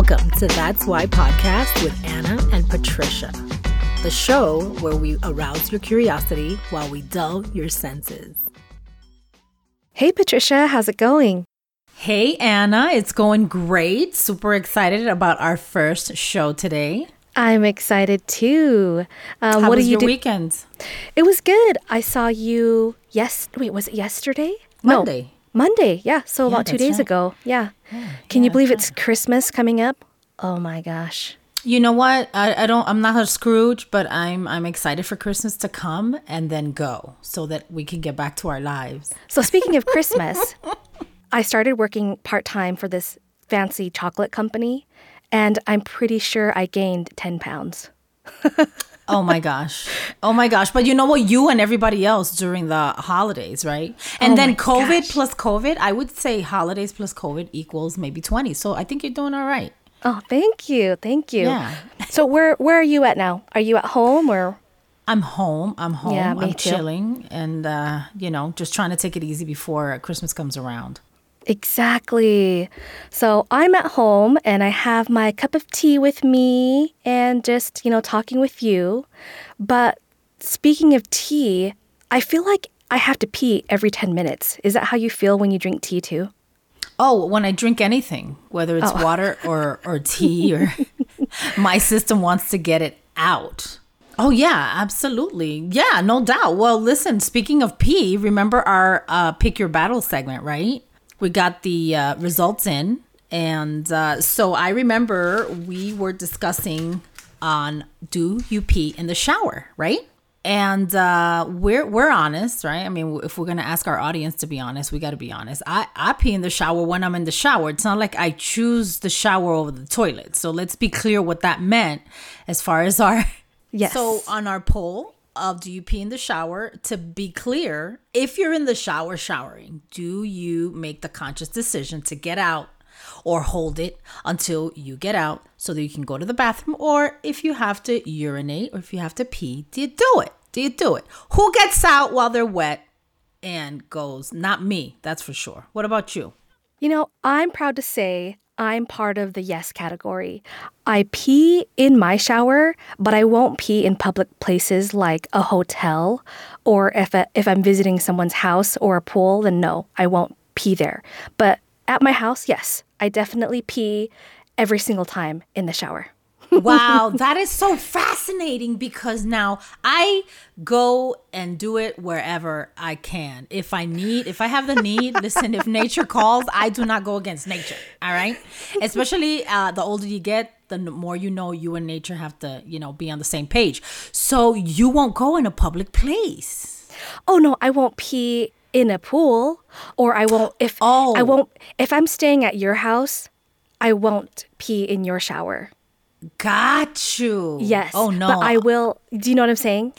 Welcome to That's Why podcast with Anna and Patricia, the show where we arouse your curiosity while we dull your senses. Hey, Patricia, how's it going? Hey, Anna, it's going great. Super excited about our first show today. I'm excited too. Um, How what was you your do- weekend? It was good. I saw you. Yes. Wait, was it yesterday? Monday. No, Monday. Yeah. So yeah, about two days right. ago. Yeah. yeah Can yeah, you believe it's Christmas coming up? Oh my gosh. You know what? I, I don't. I'm not a Scrooge, but I'm I'm excited for Christmas to come and then go, so that we can get back to our lives. So speaking of Christmas, I started working part time for this fancy chocolate company, and I'm pretty sure I gained 10 pounds. oh my gosh. Oh my gosh. But you know what? You and everybody else during the holidays, right? And oh then COVID gosh. plus COVID, I would say holidays plus COVID equals maybe 20. So I think you're doing all right. Oh, thank you. Thank you. Yeah. so where where are you at now? Are you at home or I'm home. I'm home. Yeah, me I'm too. chilling and uh, you know, just trying to take it easy before Christmas comes around. Exactly. So I'm at home and I have my cup of tea with me and just, you know, talking with you. But speaking of tea, I feel like I have to pee every 10 minutes. Is that how you feel when you drink tea too? Oh, when I drink anything, whether it's oh. water or, or tea, or my system wants to get it out. Oh, yeah, absolutely. Yeah, no doubt. Well, listen, speaking of pee, remember our uh, pick your battle segment, right? We got the uh, results in. And uh, so I remember we were discussing on do you pee in the shower, right? And uh, we're we're honest, right? I mean, if we're gonna ask our audience to be honest, we got to be honest. I I pee in the shower when I'm in the shower. It's not like I choose the shower over the toilet. So let's be clear what that meant as far as our. Yes. So on our poll, of do you pee in the shower? To be clear if you're in the shower showering do you make the conscious decision to get out or hold it until you get out so that you can go to the bathroom? Or if you have to urinate or if you have to pee do you do it? Do you do it? Who gets out while they're wet and goes? Not me that's for sure. What about you? You know i'm proud to say I'm part of the yes category. I pee in my shower, but I won't pee in public places like a hotel or if, a, if I'm visiting someone's house or a pool, then no, I won't pee there. But at my house, yes, I definitely pee every single time in the shower wow, that is so fascinating because now I go and do it wherever I can. If I need, if I have the need, listen, if nature calls, I do not go against nature. All right. Especially uh, the older you get, the more you know you and nature have to, you know, be on the same page. So you won't go in a public place. Oh, no, I won't pee in a pool or I won't, if oh. I won't, if I'm staying at your house, I won't pee in your shower. Got you. Yes. Oh no. But I will. Do you know what I'm saying?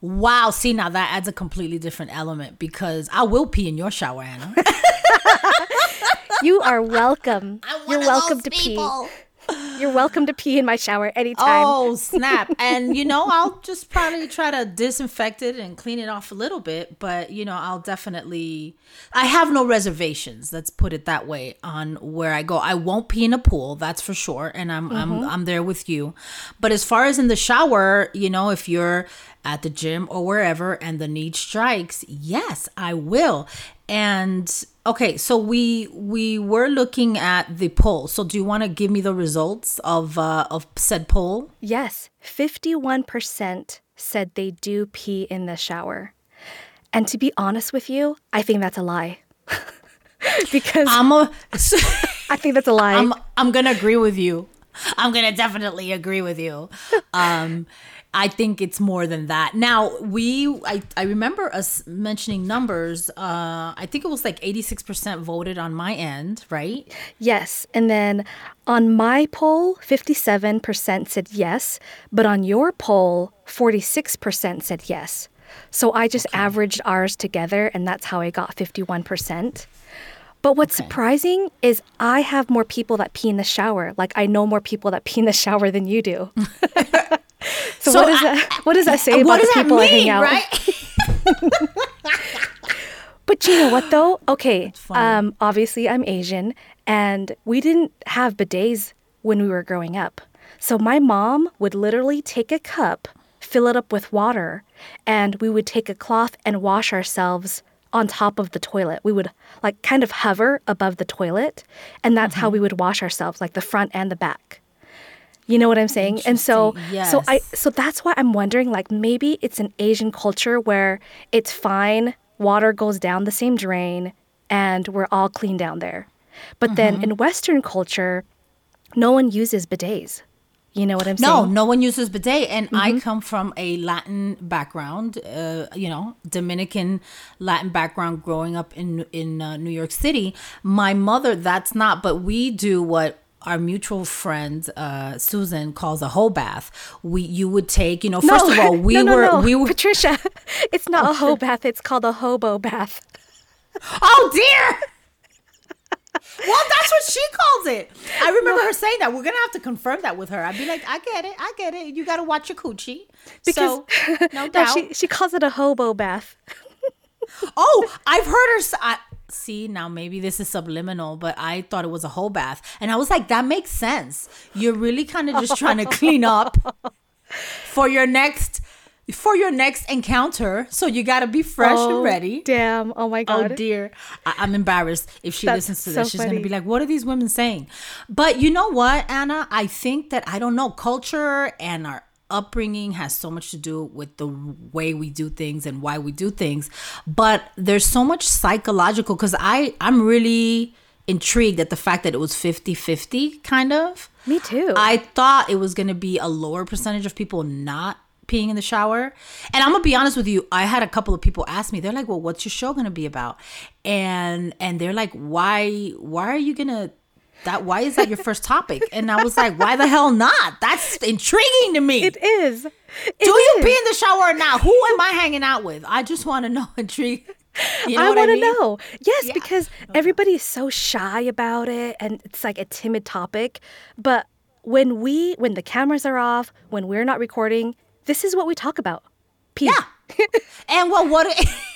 Wow. See now that adds a completely different element because I will pee in your shower, Anna. you are welcome. You're welcome to people. pee. You're welcome to pee in my shower anytime. Oh, snap. and, you know, I'll just probably try to disinfect it and clean it off a little bit. But, you know, I'll definitely, I have no reservations, let's put it that way, on where I go. I won't pee in a pool, that's for sure. And I'm, mm-hmm. I'm, I'm there with you. But as far as in the shower, you know, if you're at the gym or wherever and the need strikes, yes, I will. And okay, so we we were looking at the poll. So do you want to give me the results of uh, of said poll? Yes, fifty one percent said they do pee in the shower, and to be honest with you, I think that's a lie. because I'm a, I think that's a lie. I'm I'm gonna agree with you. I'm gonna definitely agree with you. Um, I think it's more than that. Now we, I, I remember us mentioning numbers. Uh, I think it was like eighty six percent voted on my end, right? Yes, and then on my poll, fifty seven percent said yes, but on your poll, forty six percent said yes. So I just okay. averaged ours together, and that's how I got fifty one percent. But what's okay. surprising is I have more people that pee in the shower. Like I know more people that pee in the shower than you do. So, so what, does that, what does that say about the people mean, I hang out? Right? but you know what though? Okay, um, obviously I'm Asian, and we didn't have bidets when we were growing up. So my mom would literally take a cup, fill it up with water, and we would take a cloth and wash ourselves on top of the toilet. We would like kind of hover above the toilet, and that's mm-hmm. how we would wash ourselves, like the front and the back. You know what I'm saying? And so yes. so I so that's why I'm wondering like maybe it's an Asian culture where it's fine, water goes down the same drain and we're all clean down there. But mm-hmm. then in western culture, no one uses bidets. You know what I'm saying? No, no one uses bidet. And mm-hmm. I come from a Latin background, uh, you know, Dominican Latin background growing up in, in uh, New York City. My mother, that's not, but we do what our mutual friend uh, Susan calls a hoe bath. We you would take, you know, first no, of all, we no, no, were we were Patricia. It's not a hoe bath. It's called a hobo bath. Oh dear. well, that's what she calls it. I remember her saying that. We're gonna have to confirm that with her. I'd be like, I get it, I get it. You got to watch your coochie. Because so, no doubt. she she calls it a hobo bath. oh, I've heard her. I, see now maybe this is subliminal but i thought it was a whole bath. And i was like that makes sense. You're really kind of just trying to clean up for your next for your next encounter. So you got to be fresh oh, and ready. damn. Oh my oh, god. oh dear. I- am embarrassed if she That's listens to so this. She's gonna be like what are these women saying? But you know what anna? I think that i don't know culture and our upbringing has so much to do with the way we do things and why we do things but there's so much psychological because i i'm really intrigued at the fact that it was 50-50 kind of. Me too. I thought it was going to be a lower percentage of people not peeing in the shower. And i'm gonna be honest with you i had a couple of people ask me they're like well what's your show gonna be about? And and they're like why why are you gonna that why is that your first topic? And I was like, why the hell not? That's intriguing to me. It is. It Do you pee in the shower or not? Who am I hanging out with? I just want to know. Intrigue. You know I want to I mean? know. Yes, yeah. because everybody is so shy about it, and it's like a timid topic. But when we, when the cameras are off, when we're not recording, this is what we talk about. Pee. Yeah. and well, what?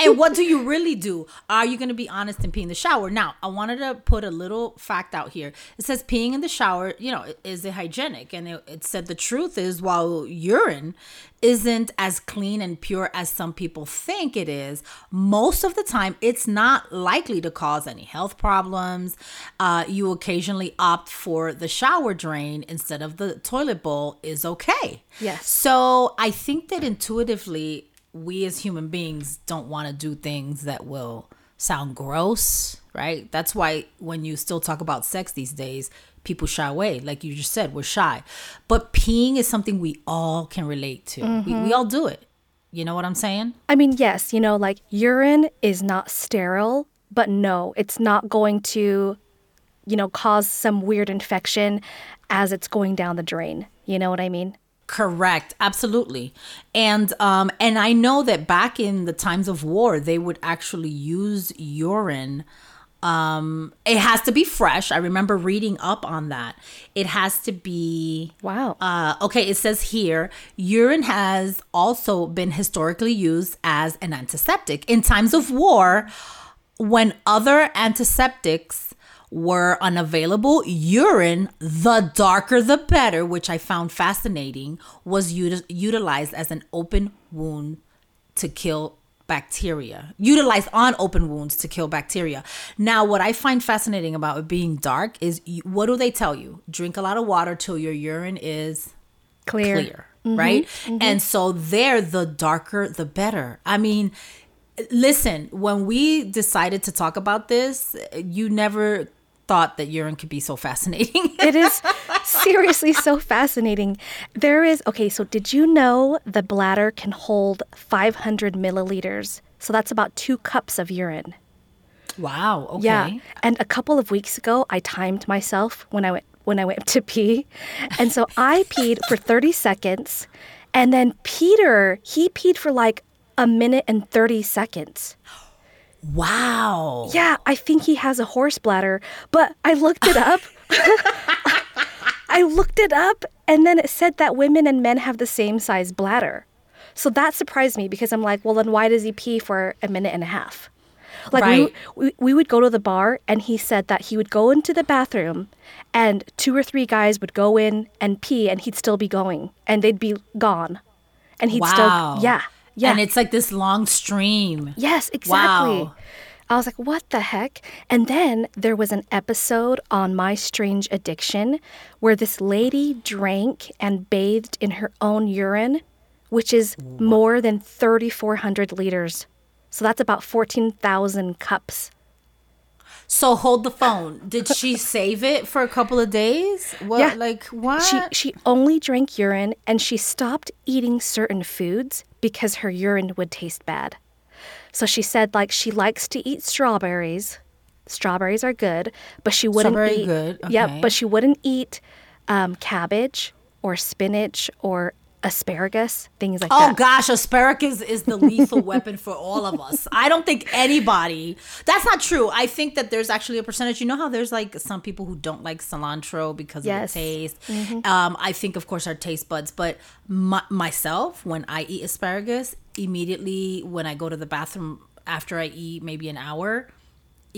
and what do you really do? Are you going to be honest and pee in the shower? Now, I wanted to put a little fact out here. It says peeing in the shower, you know, is it hygienic? And it, it said the truth is while urine isn't as clean and pure as some people think it is, most of the time it's not likely to cause any health problems. Uh, you occasionally opt for the shower drain instead of the toilet bowl is okay. Yes. So I think that intuitively we as human beings don't want to do things that will sound gross, right? That's why when you still talk about sex these days, people shy away. Like you just said, we're shy. But peeing is something we all can relate to. Mm-hmm. We, we mm-hmm. all do it. You know what I'm saying? I mean, yes, you know, like urine is not sterile, but no, it's not going to, you know, cause some weird infection as it's going down the drain. You know what I mean? Correct, absolutely, and um, and I know that back in the times of war, they would actually use urine. Um, it has to be fresh. I remember reading up on that. It has to be wow. Uh, okay, it says here urine has also been historically used as an antiseptic in times of war, when other antiseptics were unavailable. Urine, the darker the better, which I found fascinating, was util- utilized as an open wound to kill bacteria, utilized on open wounds to kill bacteria. Now, what I find fascinating about it being dark is what do they tell you? Drink a lot of water till your urine is clear, clear mm-hmm, right? Mm-hmm. And so, there, the darker the better. I mean, listen, when we decided to talk about this, you never thought that urine could be so fascinating. it is seriously so fascinating. There is, okay, so did you know the bladder can hold 500 milliliters? So that's about two cups of urine. Wow. Okay. Yeah. And a couple of weeks ago, I timed myself when I went when I went to pee, and so I peed for 30 seconds, and then Peter he peed for like a minute and 30 seconds. Wow. Yeah, I think he has a horse bladder, but I looked it up. I looked it up and then it said that women and men have the same size bladder. So that surprised me because I'm like, well, then why does he pee for a minute and a half? Like Right. we, we we would go to the bar and he said that he would go into the bathroom and two or three guys would go in and pee and he'd still be going and they'd be gone. And he'd wow. still yeah. Yeah. And it's like this long stream. Yes, exactly. Wow. I was like, what the heck? And then there was an episode on My Strange Addiction where this lady drank and bathed in her own urine, which is more than 3,400 liters. So that's about 14,000 cups. So hold the phone. Did she save it for a couple of days? What Yeah. like what? She, she only drank urine and she stopped eating certain foods because her urine would taste bad. So she said, like, she likes to eat strawberries. Strawberries are good, but she wouldn't Strawberry eat. good, okay. but she wouldn't eat um, cabbage or spinach or asparagus, things like Oh that. Oh gosh, asparagus is the lethal weapon for all of us. I don't think anybody. That's not true. I think that there's actually a percentage. You know how there's like some people who don't like cilantro because Yes. of the taste. Um, I think, of course, our taste buds. But my, myself, when I eat asparagus, immediately when I go to the bathroom after I eat, maybe an hour,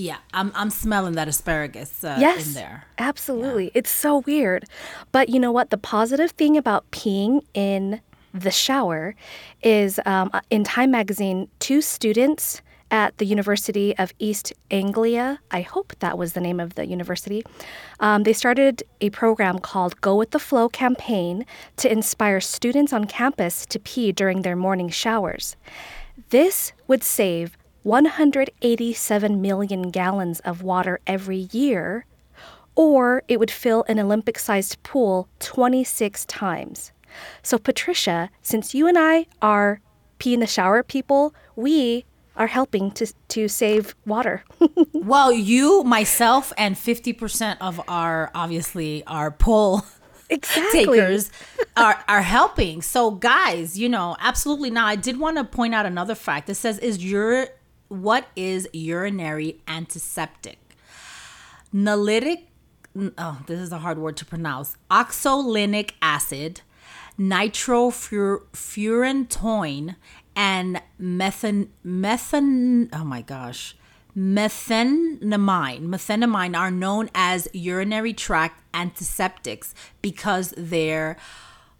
yeah, I'm I'm smelling that asparagus uh, yes, in there. Absolutely. It's so weird. But you know what? The positive thing about peeing in the shower is um, in Time magazine, two students at the University of East Anglia, I hope that was the name of the university, um, they started a program called Go With the Flow campaign to inspire students on campus to pee during their morning showers. This would save 187 million gallons of water every year, or it would fill an Olympic sized pool 26 times. So, Patricia, since you and I are pee in the shower people, we are helping to, to save water. Well, you, myself, and fifty percent of our obviously our poll exactly. takers are are helping. So, guys, you know, absolutely. Now, I did want to point out another fact. It says, "Is your what is urinary antiseptic? Nalytic. Oh, this is a hard word to pronounce. Oxolinic acid, nitrofurantoin, and methan methan. Oh my gosh." methenamine methenamine are known as urinary tract antiseptics because they're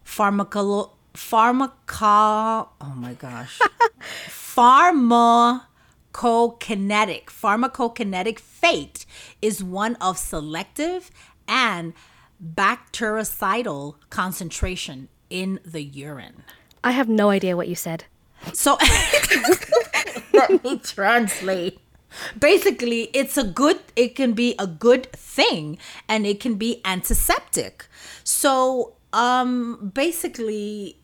pharmacolo pharmaco oh my gosh pharmacokinetic pharmacokinetic fate is one of selective and bactericidal concentration in the urine I have no idea what you said. so let me translate. Basically, it's a good it can be a good thing and it can be antiseptic. So, um basically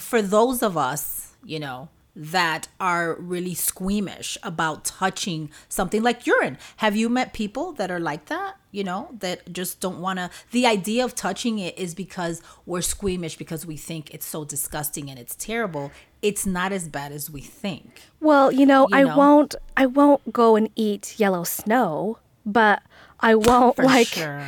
for those of us, you know, that are really squeamish about touching something like urine. Have you met people that are like that? You know, that just don't want to. The idea of touching it is because we're squeamish because we think it's so disgusting and it's terrible. It's not as bad as we think. Well, you know, You I know. won't I won't go and eat yellow snow, but I won't For like sure.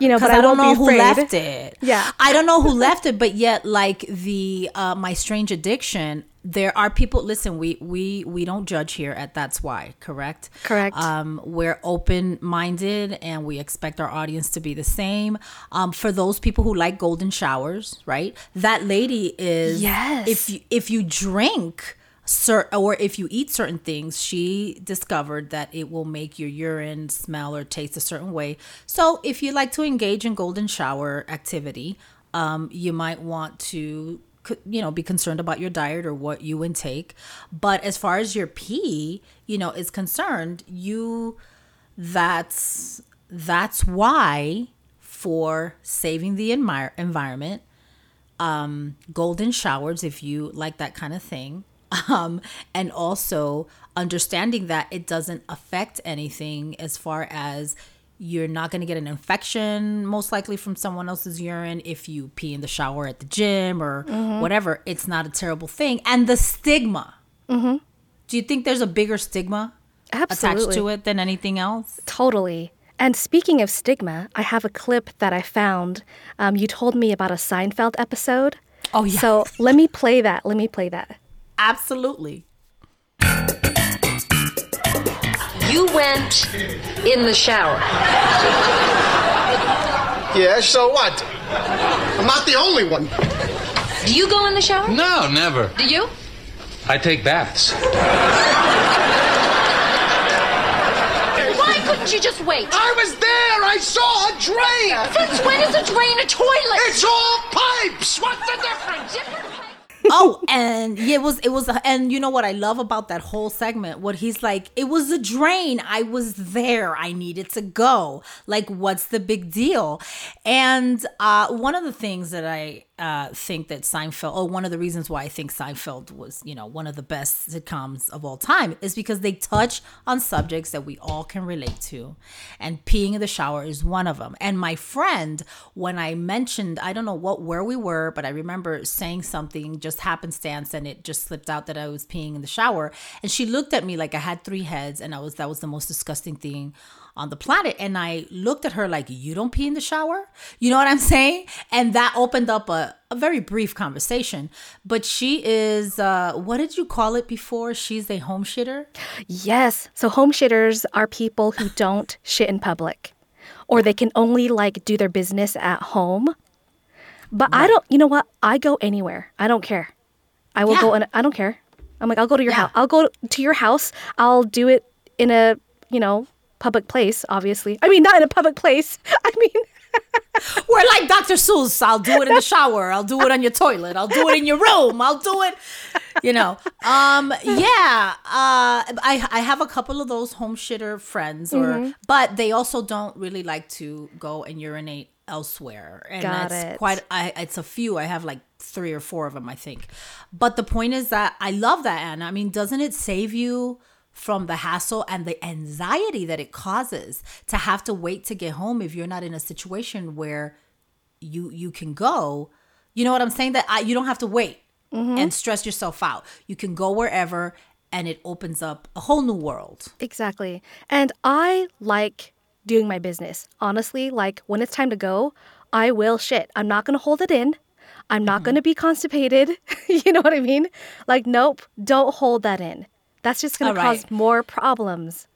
you know, but Because I, I, don't know who left it. Yeah. I don't know who left it, but yet, like the uh, my strange addiction, there are people. Listen, we we we don't judge here at That's Why. Correct. Correct. Um, we're open minded, and we expect our audience to be the same. Um, for those people who like golden showers, right? That lady is. Yes. If you, if you drink. Cer- or if you eat certain things, she discovered that it will make your urine smell or taste a certain way. So, if you like to engage in golden shower activity, um, you might want to, you know, be concerned about your diet or what you intake. But as far as your pee, you know, is concerned, you that's that's why for saving the enmi- environment um, golden showers if you like that kind of thing. Um, and also understanding that it doesn't affect anything as far as you're not going to get an infection, most likely from someone else's urine if you pee in the shower at the gym or whatever. It's not a terrible thing. And the stigma. Do you think there's a bigger stigma attached to it than anything else? Totally. And speaking of stigma, I have a clip that I found. Um, you told me about a Seinfeld episode. Oh, yeah. So let me play that. Let me play that. Absolutely. You went in the shower. Yeah, so what? I'm not the only one. Do you go in the shower? No, never. Do you? I take baths. Why couldn't you just wait? I was there. I saw a drain. Since when is a drain a toilet? It's all pipes. What's the difference? Oh, and it was it was, and you know what I love about that whole segment? What he's like, it was a drain. I was there. I needed to go. Like, what's the big deal? And uh, one of the things that I uh, think that Seinfeld, or one of the reasons why I think Seinfeld was, you know, one of the best sitcoms of all time is because they touch on subjects that we all can relate to. And peeing in the shower is one of them. And my friend, when I mentioned, I don't know what, where we were, but I remember saying something just happenstance and it just slipped out that I was peeing in the shower. And she looked at me like I had three heads and I was, that was the most disgusting thing on the planet. And I looked at her like, You don't pee in the shower? You know what I'm saying? And that opened up a, a very brief conversation. But she is, uh, what did you call it before? She's a home shitter? Yes. So home shitters are people who don't shit in public or they can only like do their business at home. But right. I don't, you know what? I go anywhere. I don't care. I will yeah. go and I don't care. I'm like, I'll go to your yeah. house. I'll go to your house. I'll do it in a, you know, public place, obviously. I mean, not in a public place. I mean, we're like Dr. Seuss. I'll do it in the shower. I'll do it on your toilet. I'll do it in your room. I'll do it, you know. Um, yeah. Uh, I I have a couple of those home shitter friends, or mm-hmm. but they also don't really like to go and urinate elsewhere. And Got that's it. quite. I it's a few. I have like three or four of them, I think. But the point is that I love that, Anna. I mean, doesn't it save you? From the hassle and the anxiety that it causes to have to wait to get home if you're not in a situation where you you can go. You know what i'm saying? That I, you don't have to wait mm-hmm. and stress yourself out. You can go wherever and it opens up a whole new world. Exactly. And i like doing my business. Honestly like when it's time to go i will shit. I'm not to hold it in. I'm not mm-hmm. to be constipated. You know what i mean? Like nope don't hold that in that's just going to cause more problems.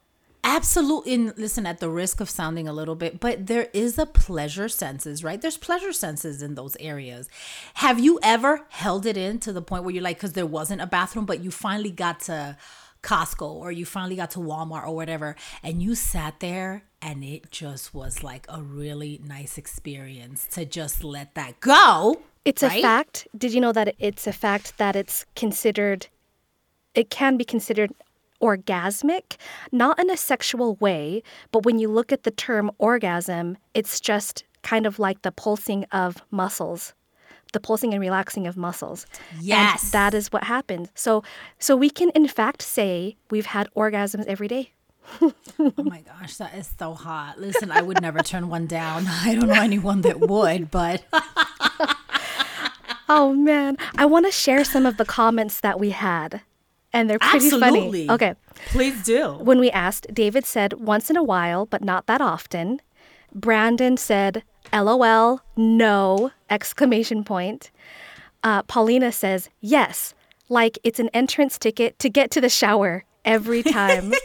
Absolutely. And listen, at the risk of sounding a little bit, but there is a pleasure senses, right? There's pleasure senses in those areas. Have you ever held it in to the point where you're like, because there wasn't a bathroom, but you finally got to Costco or you finally got to Walmart or whatever, and you sat there and it just was like a really nice experience to just let that go. It's right? a fact. Did you know that it's a fact that it's considered it can be considered orgasmic, not in a sexual way, but when you look at the term orgasm, it's just kind of like the pulsing of muscles the pulsing and relaxing of muscles. Yes. And that is what happens. So so we can in fact say we've had orgasms every day. oh my gosh, that is so hot. Listen, I would never turn one down. I don't know anyone that would, but Oh man, I want to share some of the comments that we had and they're pretty Absolutely. funny. Okay. Please do. When we asked, David said once in a while, but not that often. Brandon said, LOL, no, exclamation point. Uh, Paulina says, yes, like it's an entrance ticket to get to the shower every time.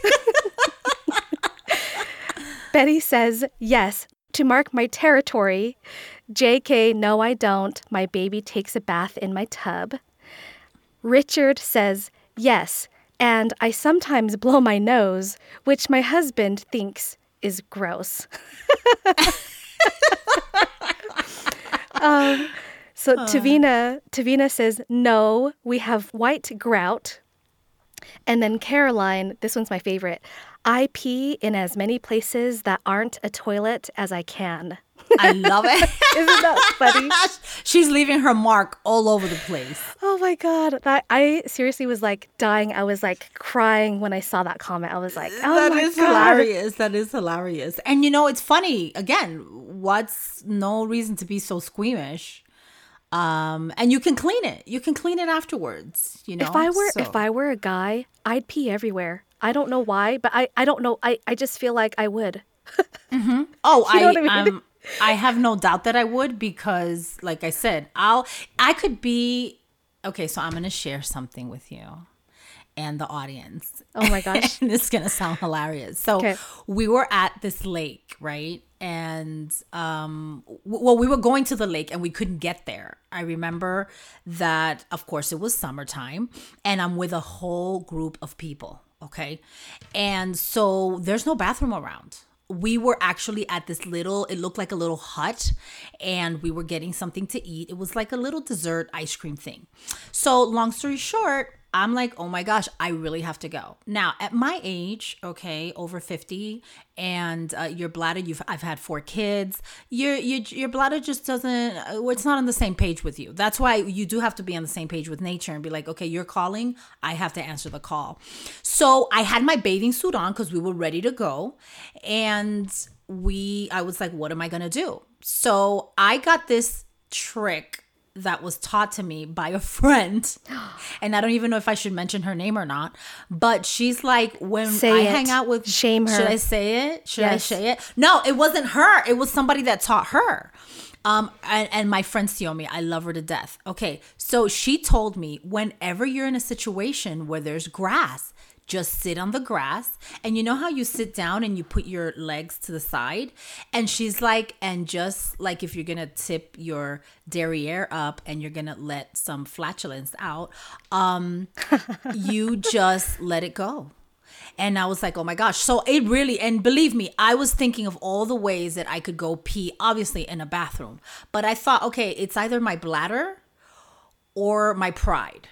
Betty says, yes, to mark my territory. JK, no, I don't. My baby takes a bath in my tub. Richard says, Yes, and I sometimes blow my nose, which my husband thinks is gross. um, so Tavina, Tavina says, no, we have white grout. And then Caroline, this one's my favorite. I pee in as many places that aren't a toilet as I can. I love it. Isn't that funny? She's leaving her mark all over the place. Oh my god. That I seriously was like dying. I was like crying when I saw that comment. I was like, oh that my is god. hilarious. That is hilarious. And you know, it's funny. Again, what's no reason to be so squeamish? Um, and you can clean it. You can clean it afterwards. You know. If I were so. if I were a guy, I'd pee everywhere. I don't know why, but I, I don't know. I, I just feel like I would. mm-hmm. Oh, you know I, I mean? um, I have no doubt that I would because, like I said, I'll I could be okay. So I'm gonna share something with you, and the audience. Oh my gosh. and it's gonna sound hilarious. So Okay. we were at this lake, right? And um, w- well, we were going to the lake and we couldn't get there. I remember that, of course, it was summertime, and I'm with a whole group of people. Okay, and so there's no bathroom around we were actually at this little it looked like a little hut and we were getting something to eat. It was like a little dessert ice cream thing. So long story short i'm like oh my gosh i really have to go. Now at my age okay over 50 and uh, your bladder you've i've had four kids your your, your bladder just doesn't uh, it's not on the same page with you. That's why you do have to be on the same page with nature and be like okay you're calling i have to answer the call. So i had my bathing suit on because we were ready to go and we i was like what am i gonna do? So i got this trick that was taught to me by a friend and i don't even know if i should mention her name or not but she's like when Say i it. hang out with Shame her. should i say it should Yes. i say it no it wasn't her it was somebody that taught her um and, and my friend Siomi, I love her to death. Okay, so she told me whenever you're in a situation where there's grass, just sit on the grass and you know how you sit down and you put your legs to the side and she's like and just like if you're gonna tip your derriere up and you're gonna let some flatulence out um you just let it go and I was like, oh my gosh. So it really, and believe me, I was thinking of all the ways that I could go pee, obviously in a bathroom. But I thought, okay, it's either my bladder or my pride.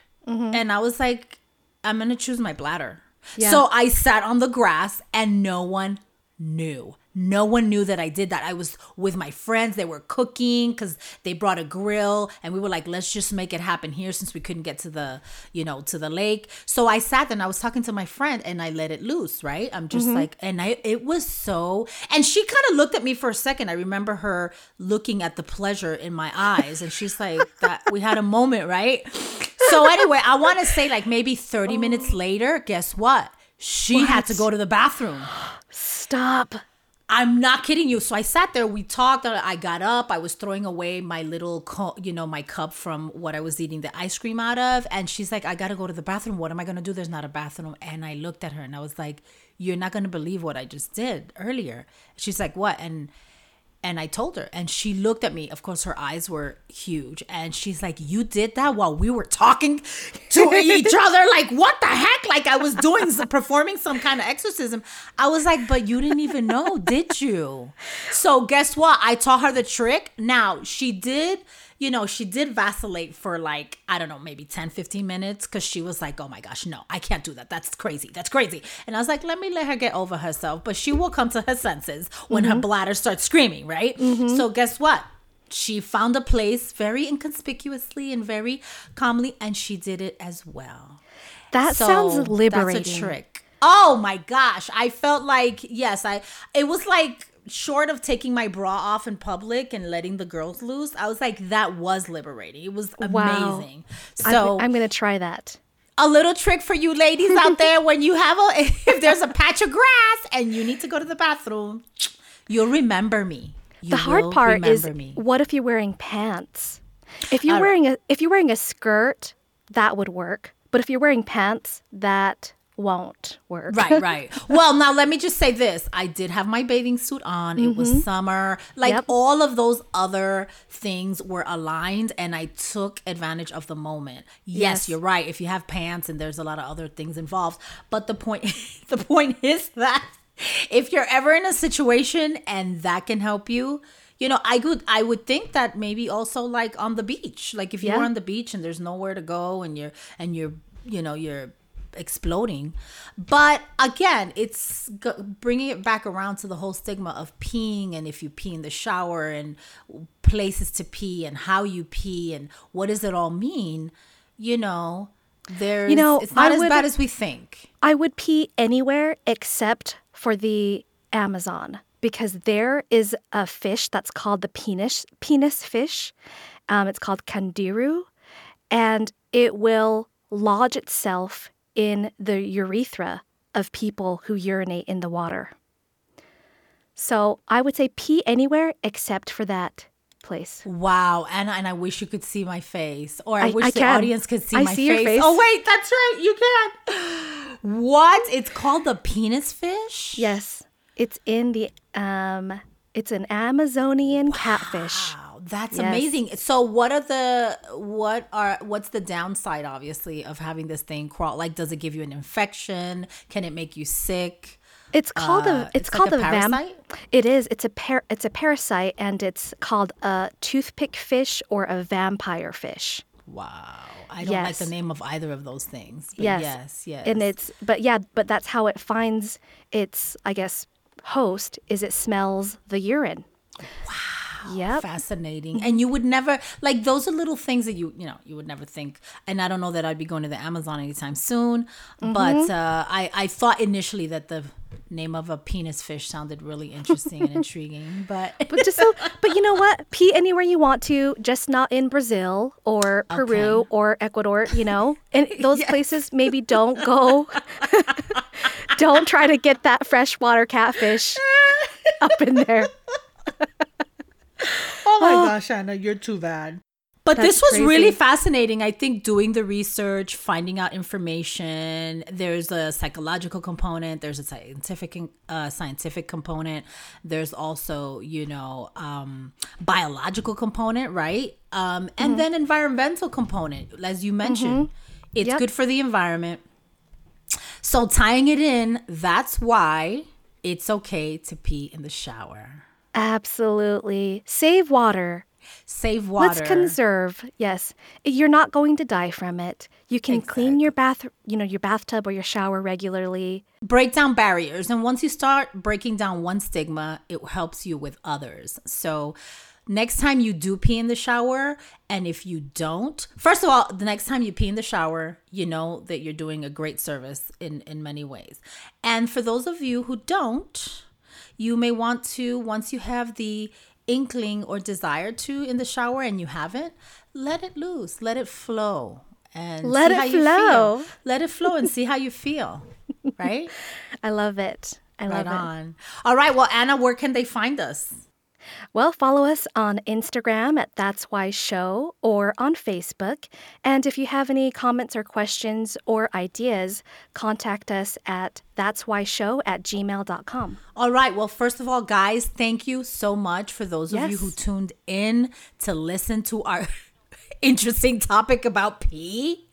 And I was like, I'm going to choose my bladder. Yeah. So I sat on the grass and no one knew. No one knew that I did that. I was with my friends. They were cooking because they brought a grill and we were like, let's just make it happen here since we couldn't get to the, you know, to the lake. So I sat and I was talking to my friend and I let it loose, right? I'm just mm-hmm. like, and I, it was so, and she kind of looked at me for a second. I remember her looking at the pleasure in my eyes and she's like, that we had a moment, right? So anyway, I want to say like maybe 30 minutes later, guess what? She had to go to the bathroom. Stop. I'm not kidding you. So I sat there, we talked, uh, I got up, I was throwing away my little, co- you know, my cup from what I was eating the ice cream out of. And she's like, I got to go to the bathroom. What am I going to do? There's not a bathroom. And I looked at her and I was like, You're not going to believe what I just did earlier. She's like, What? And, and I told her, and she looked at me. Of course, her eyes were huge. And she's like, You did that while we were talking to each other? Like, what the heck? Like, I was doing, performing some kind of exorcism. I was like, But you didn't even know, did you? So, guess what? I taught her the trick. Now, she did, you know, she did vacillate for like, I don't know, maybe 10, 15 minutes because she was like, Oh my gosh, no, I can't do that. That's crazy. That's crazy. And I was like, Let me let her get over herself. But she will come to her senses when her mm-hmm. bladder starts screaming, right? Mm-hmm. So, guess what? She found a place very inconspicuously and very calmly, and she did it as well. That So, sounds liberating. That's a trick. Oh my gosh. I felt like, yes, I it was like short of taking my bra off in public and letting the girls loose, I was like, that was liberating. It was Wow. amazing. I'm- So I'm, going to try that. a little trick for you ladies out there when you have a if there's a patch of grass and you need to go to the bathroom, you'll remember me. You The hard part is me. what if you're wearing pants? If you're All right. wearing a if you're wearing a skirt, that would work. But if you're wearing pants, that won't work. Right, right. Well, now let me just say this. I did have my bathing suit on. It was mm-hmm. summer. Like Yep. all of those other things were aligned and I took advantage of the moment. Yes, Yes. you're right. If you have pants and there's a lot of other things involved, but the point the point is that if you're ever in a situation and that can help you, you know, I would I would think that maybe also like on the beach. Like if you Yeah. were on the beach and there's nowhere to go and you're and you're you know you're exploding but again it's g- bringing it back around to the whole stigma of peeing and if you pee in the shower and places to pee and how you pee and what does it all mean you know there's you know, it's not I as would- bad as we think I would pee anywhere except for the Amazon because there is a fish that's called the penis penis fish. Um, it's called candiru, and it will lodge itself in the urethra of people who urinate in the water. So I would say pee anywhere except for that place. Wow, and and I wish you could see my face, or I, I- wish I the can. audience could see I my see your face. face. Oh wait, that's right, you can. What? It's called the penis fish. Yes, it's in the um, it's an Amazonian catfish. That's Yes. amazing. So, what are the what are what's the downside, obviously, of having this thing crawl? Like, does it give you an infection? Can it make you sick? It's called Uh, a it's, it's called like a a parasite? It is. It's a par- it's a parasite and it's called a toothpick fish or a vampire fish. Wow, I don't like the name of either of those things. But Yes. yes, yes. And it's but yeah, but that's how it finds its I guess host is it smells the urine. Wow. Yep. fascinating and you would never like those are little things that you you know you would never think and i don't know that i'd be going to the amazon anytime soon Mm-hmm. but uh, i i thought initially that the name of a penis fish sounded really interesting and intriguing but But just so but you know what? Pee anywhere you want to, just not in Brazil or Peru Okay. or Ecuador, you know? And those places maybe don't go don't try to get that freshwater catfish up in there. oh my gosh anna you're too bad but this was That's really fascinating. I think doing the research, finding out information. There's a psychological component. There's a scientific uh, scientific component. There's also, you know, um, biological component, right? Um, and Mm-hmm. then environmental component, as you mentioned. It's Yep. good for the environment. So tying it in, that's why it's okay to pee in the shower. Absolutely. Save water. Save water. Let's conserve. Yes. You're not going to die from it. You can clean your bath, you know, your bathtub or your shower regularly. break down barriers and once you start breaking down one stigma it helps you with others so next time you do pee in the shower and if you don't first of all the next time you pee in the shower you know that you're doing a great service in in many ways and for those of you who don't you may want to once you have the inkling or desire to in the shower and you haven't let it loose let it flow and Let it how you feel. flow. let it flow and see how you feel right I love it. I love Right it. on. All right. Well, Anna, where can they find us? Well, follow us on Instagram at That's Why Show or on Facebook. And if you have any comments or questions or ideas, contact us at That's Why Show at gmail.com. All right. Well, first of all, guys, thank you so much for those of you who tuned in to listen to our interesting topic about pee.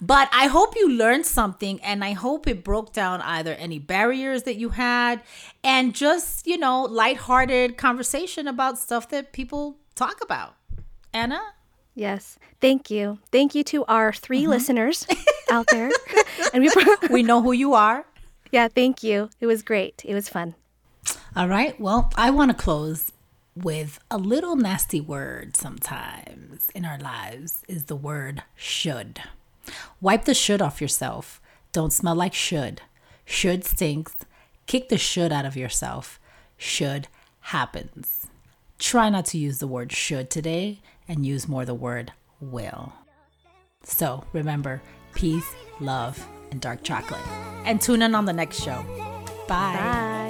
But I hope you learned something and I hope it broke down either any barriers that you had and just, you know, lighthearted conversation about stuff that people talk about. Anna? Yes. Thank you. Thank you to our 3 Mm-hmm. listeners out there. and we, We know who you are. yeah, thank you. It was great. It was fun. All right. Well, I want to close with a little nasty word sometimes in our lives is the word should. Wipe the should off yourself. Don't smell like should. Should stinks. Kick the should out of yourself. Should happens. Try not to use the word should today and use more the word will. So remember peace, love, and dark chocolate. And tune in on the next show. Bye. Bye.